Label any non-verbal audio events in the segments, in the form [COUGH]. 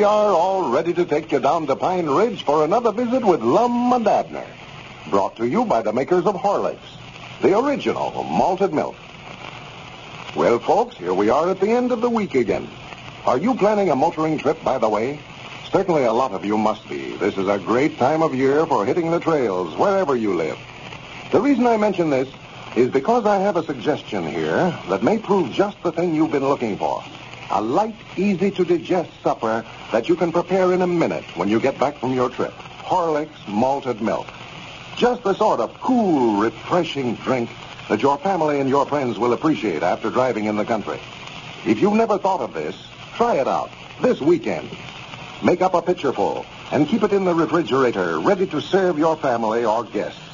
We are, all ready to take you down to Pine Ridge for another visit with Lum and Abner. Brought to you by the makers of Horlicks, the original malted milk. Well, folks, here we are at the end of the week again. Are you planning a motoring trip, by the way? Certainly a lot of you must be. This is a great time of year for hitting the trails, wherever you live. The reason I mention this is because I have a suggestion here that may prove just the thing you've been looking for. A light, easy-to-digest supper that you can prepare in a minute when you get back from your trip. Horlicks malted milk. Just the sort of cool, refreshing drink that your family and your friends will appreciate after driving in the country. If you've never thought of this, try it out this weekend. Make up a pitcherful and keep it in the refrigerator, ready to serve your family or guests.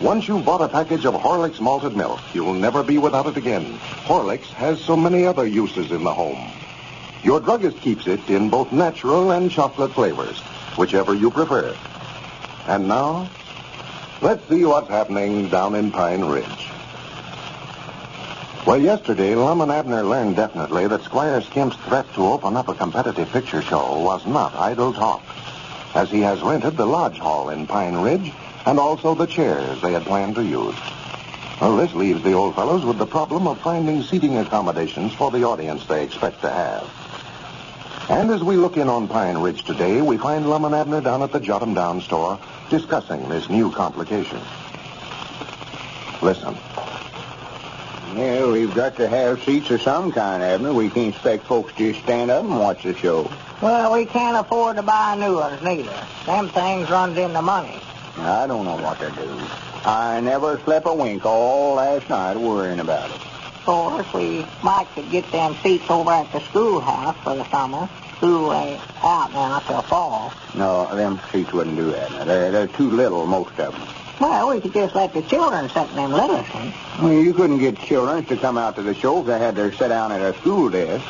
Once you've bought a package of Horlicks malted milk, you'll never be without it again. Horlicks has so many other uses in the home. Your druggist keeps it in both natural and chocolate flavors, whichever you prefer. And now, let's see what's happening down in Pine Ridge. Well, yesterday, Lum and Abner learned definitely that Squire Skimp's threat to open up a competitive picture show was not idle talk, as he has rented the lodge hall in Pine Ridge and also the chairs they had planned to use. Well, this leaves the old fellows with the problem of finding seating accommodations for the audience they expect to have. And as we look in on Pine Ridge today, we find Lum and Abner down at the Jot 'em Down store discussing this new complication. Listen. Yeah, we've got to have seats of some kind, Abner. We can't expect folks to just stand up and watch the show. Well, we can't afford to buy new ones neither. Them things runs into money. I don't know what to do. I never slept a wink all last night worrying about it. Of course, we might could get them seats over at the schoolhouse for the summer. School ain't out now till fall. No, them seats wouldn't do that. They're, they're too little, most of them. Well, we could just let the children sit in them little ones. Well, you couldn't get children to come out to the show if they had to sit down at a school desk.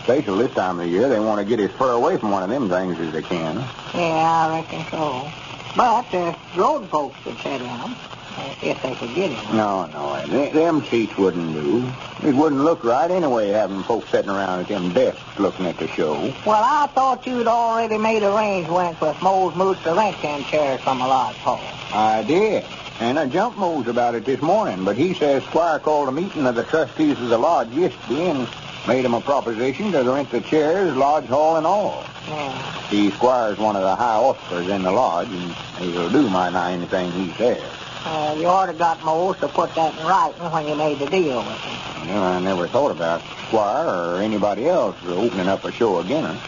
Especially this time of the year, they want to get as far away from one of them things as they can. Yeah, I reckon so. But the road folks would sit in them uh, if they could get in. No, no, them, them seats wouldn't do. It wouldn't look right anyway, having folks sitting around at them desks looking at the show. Well, I thought you'd already made arrangements with Mose Moose to rent them chairs from a lodge hall. I did. And I jumped Mose about it this morning, but he says Squire called a meeting of the trustees of the lodge yesterday and made him a proposition to rent the chairs, lodge hall, and all. Yeah. The Squire's one of the high officers in the lodge, and he'll do my nigh anything he says. Uh, you ought to got Mose to put that in writing when you made the deal with him. Well, I never thought about Squire or anybody else opening up a show again. her.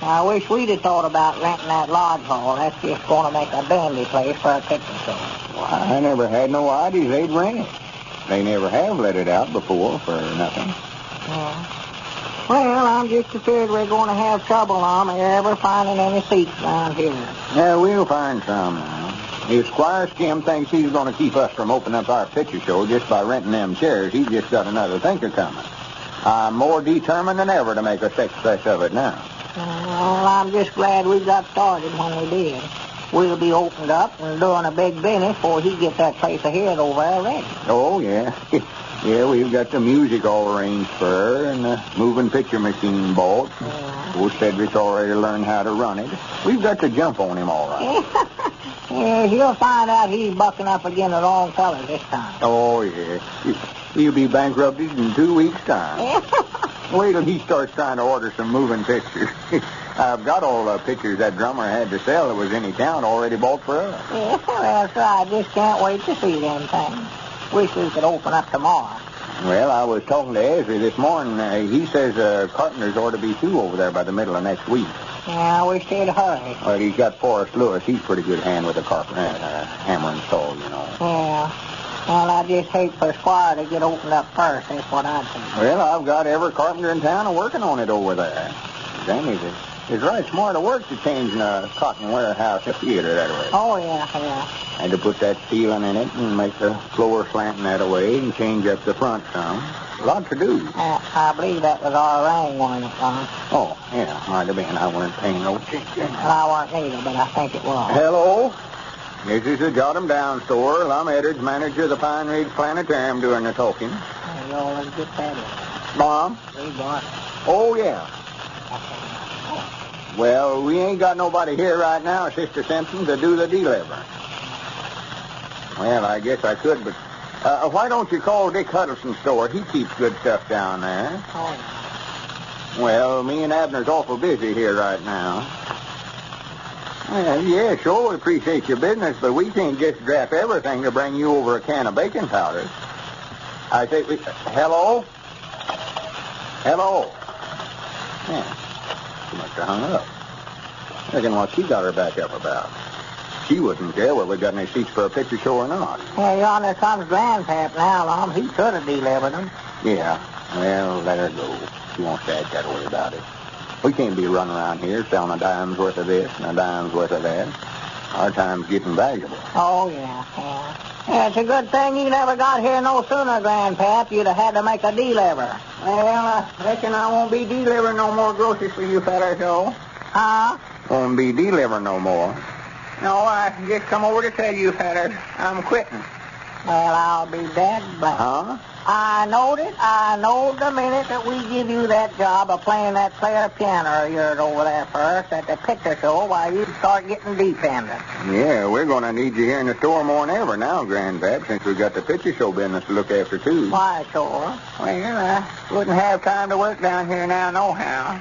I wish we'd have thought about renting that lodge hall. That's just going to make a dandy place for a show. Why, I never had no idea they'd rent it. They never have let it out before for nothing. Yeah. Well, I'm just afraid we're going to have trouble, Lum, ever finding any seats around here. Yeah, we'll find some now. If Squire Skimp thinks he's going to keep us from opening up our picture show just by renting them chairs, he's just got another thinker coming. I'm more determined than ever to make a success of it now. Well, I'm just glad we got started when we did. We'll be opened up and doing a big business before he gets that place ahead over there ready. Oh, yeah. [LAUGHS] yeah, we've got the music all arranged for her and the moving picture machine bought. Yeah. Old Cedric's already learned how to run it. We've got to jump on him all right. [LAUGHS] yeah, he'll find out he's bucking up again the wrong fellas this time. Oh, yeah. He- He'll be bankrupted in two weeks' time. Wait till he starts trying to order some moving pictures. [LAUGHS] I've got all the pictures that drummer had to sell that was in his town already bought for us. Yeah, well, so I just can't wait to see them things. Wish we could open up tomorrow. Well, I was talking to Ezra this morning. Uh, he says uh, carpenters ought to be through over there by the middle of next week. Yeah, I wish they'd hurry. Well, he's got Forrest Lewis. He's a pretty good hand with a carpenter, uh, hammer and saw, you know. Yeah. Well, I just hate for Squire to get opened up first. That's what I'd think. Well, I've got every carpenter in town working on it over there. Danny's is, is right smart of work to changing a cotton warehouse to theater that way. Oh, yeah, yeah. Had to put that ceiling in it and make the floor slanting that away and change up the front some. Lot to do. Uh, I believe that was our rain one that run. Oh, yeah, might have been. I weren't paying no attention. Well, I wasn't neither, but I think it was. Hello. This is the Jot 'em Down store. Lum Edwards, manager of the Pine Ridge Planetarium, doing the talking. Hey, You always get that in. Mom? We got it. Oh, yeah. Well, we ain't got nobody here right now, Sister Simpson, to do the delivering. Well, I guess I could, but uh, why don't you call Dick Huddleston's store? He keeps good stuff down there. Oh, Well, me and Abner's awful busy here right now. Well, yeah, sure, we appreciate your business, but we can't just draft everything to bring you over a can of baking powder. I say, we, hello? Hello? Yeah, she must have hung up. Reckon what she got her back up about. She wouldn't care whether we got any seats for a picture show or not. Yeah, yonder comes Grandpap now, Lum. He could have delivered them. Yeah, well, let her go. She won't act that way about it. We can't be running around here selling a dime's worth of this and a dime's worth of that. Our time's getting valuable. Oh, yeah, yeah. Yeah, it's a good thing you never got here no sooner, Grandpap. You'd have had to make a deliver. Well, I reckon I won't be delivering no more groceries for you fellas, though. Huh? Won't be delivering no more. No, I just come over to tell you fellas I'm quitting. Well, I'll be dead, but Huh? I knowed it. I knowed the minute that we give you that job of playing that player piano of yours over there for us at the picture show, why, you'd start getting dependent. Yeah, we're going to need you here in the store more than ever now, Grandpap, since we've got the picture show business to look after, too. Why, sure. Well, I wouldn't have time to work down here now, nohow.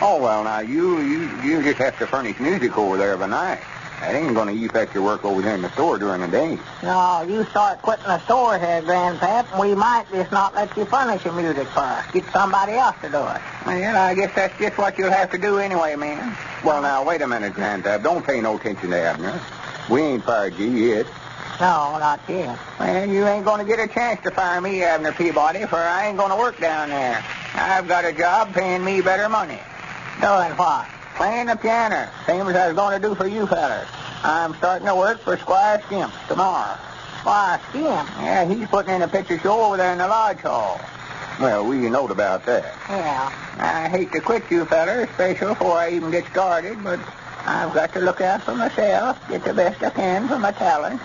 Oh, well, now, you you you just have to furnish music over there of a night. That ain't going to affect your work over here in the store during the day. No, you start quitting the store here, Grandpap, and we might just not let you furnish your music for us. Get somebody else to do it. Well, I guess that's just what you'll have to do anyway, man. Well, now, wait a minute, Grandpap. Don't pay no attention to Abner. We ain't fired you yet. No, not yet. Well, you ain't going to get a chance to fire me, Abner Peabody, for I ain't going to work down there. I've got a job paying me better money. Doing what? Playing the piano, same as I was going to do for you fellas. I'm starting to work for Squire Skimp tomorrow. Squire Skimp. Yeah, he's putting in a picture show over there in the lodge hall. Well, we knowed about that. Yeah. I hate to quit you fellas, especially before I even get started, but I've got to look out for myself, get the best I can for my talents.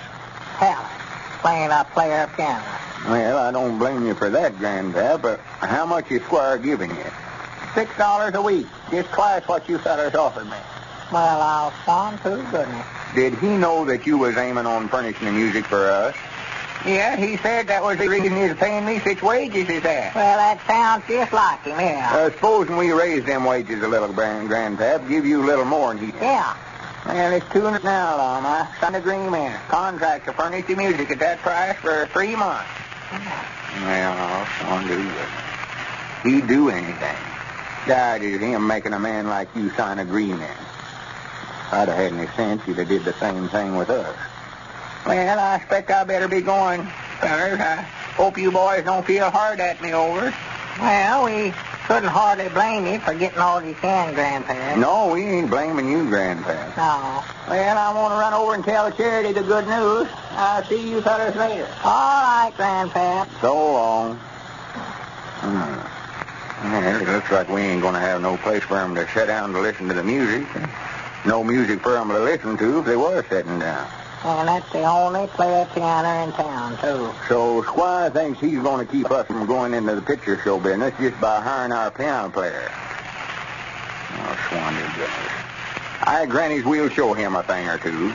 Talent. Playing a player piano. Well, I don't blame you for that, Grandpap, but how much is Squire giving you? Six dollars a week, just twice what you fellas offered me. Well, I'll spawn to goodness. Did he know that you was aiming on furnishing the music for us? Yeah, he said that was the reason he was paying me such wages as that. Well, that sounds just like him, yeah. Uh, supposing we raise them wages a little, Grand Grandpap, give you a little more than he did. yeah. Well, it's two now, Lum. I signed agreement. Contract to furnish the music at that price for three months. Well, I'll do it. He'd do anything. God, is him making a man like you sign agreement. If I'd have had any sense, he'd have did the same thing with us. Well, I expect I better be going, fellas. I hope you boys don't feel hard at me over. it. Well, we couldn't hardly blame you for getting all you can, Grandpa. No, we ain't blaming you, Grandpa. No. Well, I want to run over and tell Charity the good news. I'll see you fellas later. All right, Grandpa. So long. Hmm. Well, it looks like we ain't going to have no place for 'em to sit down to listen to the music. No music for 'em to listen to if they were sitting down. Well, that's the only player piano in town, too. So Squire thinks he's going to keep us from going into the picture show business just by hiring our piano player. Oh, swan to goodness. I, Granny's, we'll show him a thing or two.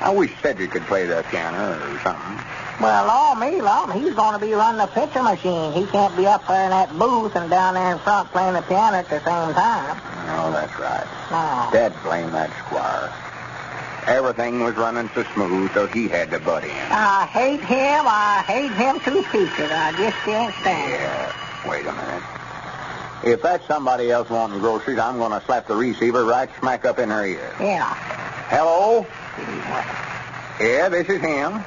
I wish Cedric could play the piano or something. Well, all me, he's going to be running the picture machine. He can't be up there in that booth and down there in front playing the piano at the same time. Oh, that's right. No. Dad blame that Squire. Everything was running so smooth, so he had to butt in. I hate him. I hate him to pieces. I just can't stand it. Yeah, wait a minute. If that's somebody else wanting groceries, I'm going to slap the receiver right smack up in her ear. Yeah. Hello? Yeah, this is him.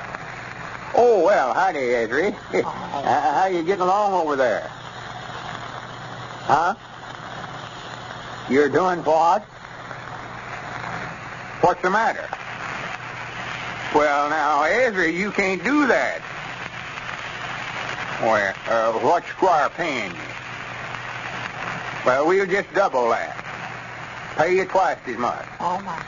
Oh, well, howdy, Ezra. Uh, [LAUGHS] How you getting along over there? Huh? You're doing what? What's the matter? Well, now, Ezra, you can't do that. Well, uh, what's Squire paying you? Well, we'll just double that. Pay you twice as much. Oh, my.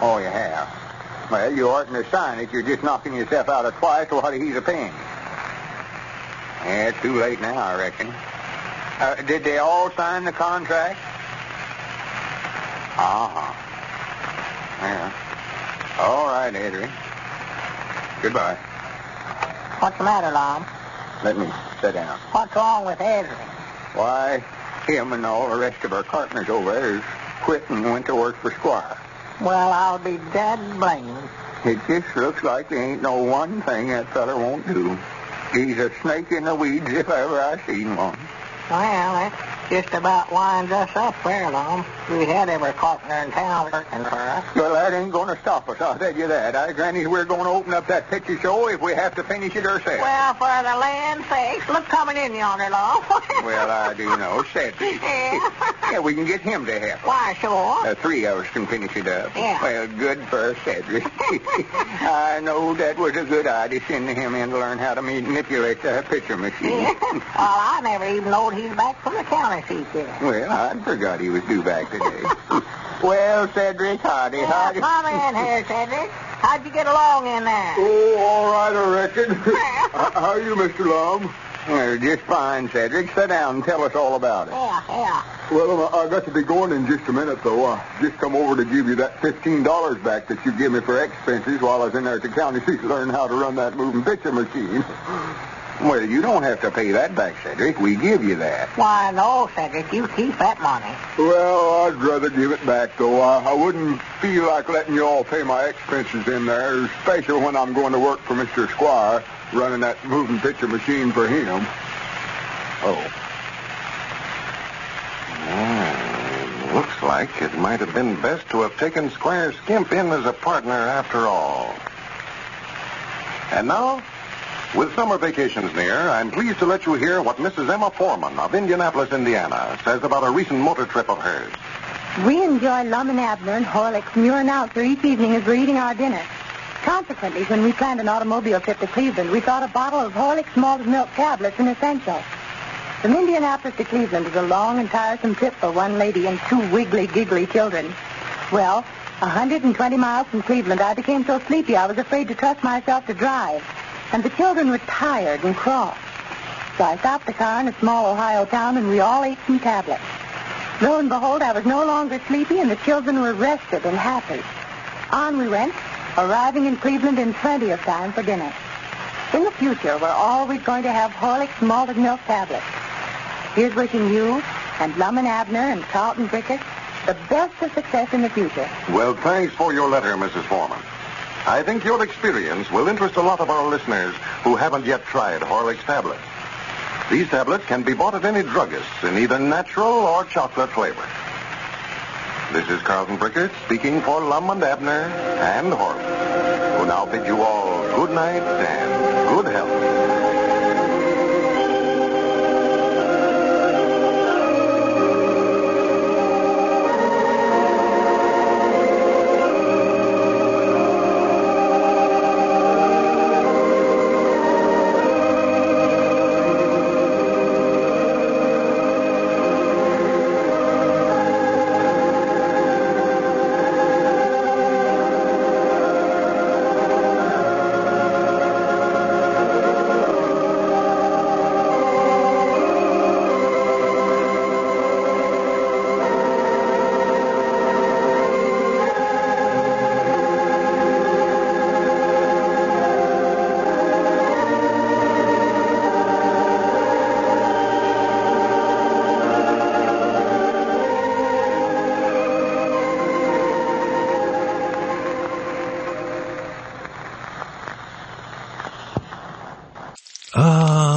Oh, you have? Well, you oughtn't to sign it. You're just knocking yourself out of twice what he's a paying. Yeah, it's too late now, I reckon. Uh, did they all sign the contract? Uh-huh. Yeah. All right, Adrian. Goodbye. What's the matter, Lum? Let me sit down. What's wrong with Ezra? Why, him and all the rest of our partners over there quit and went to work for Squire. Well, I'll be dead blamed. It just looks like there ain't no one thing that feller won't do. He's a snake in the weeds if ever I seen one. Well, that just about winds us up there, Lum. We had every partner in town working for us. Well, that ain't going to stop us, I'll tell you that. I granny, we're going to open up that picture show if we have to finish it ourselves. Well, for the land's sakes, look coming in yonder, Lum. [LAUGHS] Well, I do know. Cedric. [LAUGHS] Yeah. yeah, we can get him to help. Why, sure. Uh, three of us can finish it up. Yeah. Well, good for Cedric. [LAUGHS] I know that was a good idea sending him in to learn how to manipulate the picture machine. Yeah. well, I never even knowed he's back from the county seat yet. well, I forgot he was due back today. [LAUGHS] well, Cedric, howdy, Yeah, howdy. come in here, Cedric. How'd you get along in there? Oh, all right, I reckon. [LAUGHS] Well. How are you, Mr. Lum? Well, just fine, Cedric. Sit down and tell us all about it. Yeah, yeah. Well, I got to be going in just a minute, though. I just come over to give you that $15 back that you give me for expenses while I was in there at the county seat [LAUGHS] to learn how to run that moving picture machine. Well, you don't have to pay that back, Cedric. We give you that. Why, no, Cedric. You keep that money. Well, I'd rather give it back, though. I, I wouldn't feel like letting you all pay my expenses in there, especially when I'm going to work for Mr. Squire, running that moving picture machine for him. Oh. Looks like it might have been best to have taken Squire Skimp in as a partner after all. And now, with summer vacations near, I'm pleased to let you hear what Mrs. Emma Foreman of Indianapolis, Indiana, says about a recent motor trip of hers. We enjoy Lum and Abner and Horlicks Muir and Outzer each evening as we're eating our dinner. Consequently, when we planned an automobile trip to Cleveland, we thought a bottle of Horlicks malted milk tablets an essential. From Indianapolis to Cleveland is a long and tiresome trip for one lady and two wiggly, giggly children. Well, 120 miles from Cleveland, I became so sleepy I was afraid to trust myself to drive. And the children were tired and cross. So I stopped the car in a small Ohio town and we all ate some tablets. Lo and behold, I was no longer sleepy and the children were rested and happy. On we went, arriving in Cleveland in plenty of time for dinner. In the future, we're always going to have Horlicks malted milk tablets. Here's wishing you and Lum and Abner and Carlton Brickert the best of success in the future. Well, thanks for your letter, Mrs. Foreman. I think your experience will interest a lot of our listeners who haven't yet tried Horlicks tablets. These tablets can be bought at any druggist in either natural or chocolate flavor. This is Carlton Brickert speaking for Lum and Abner and Horlicks, who now bid you all good night and good health.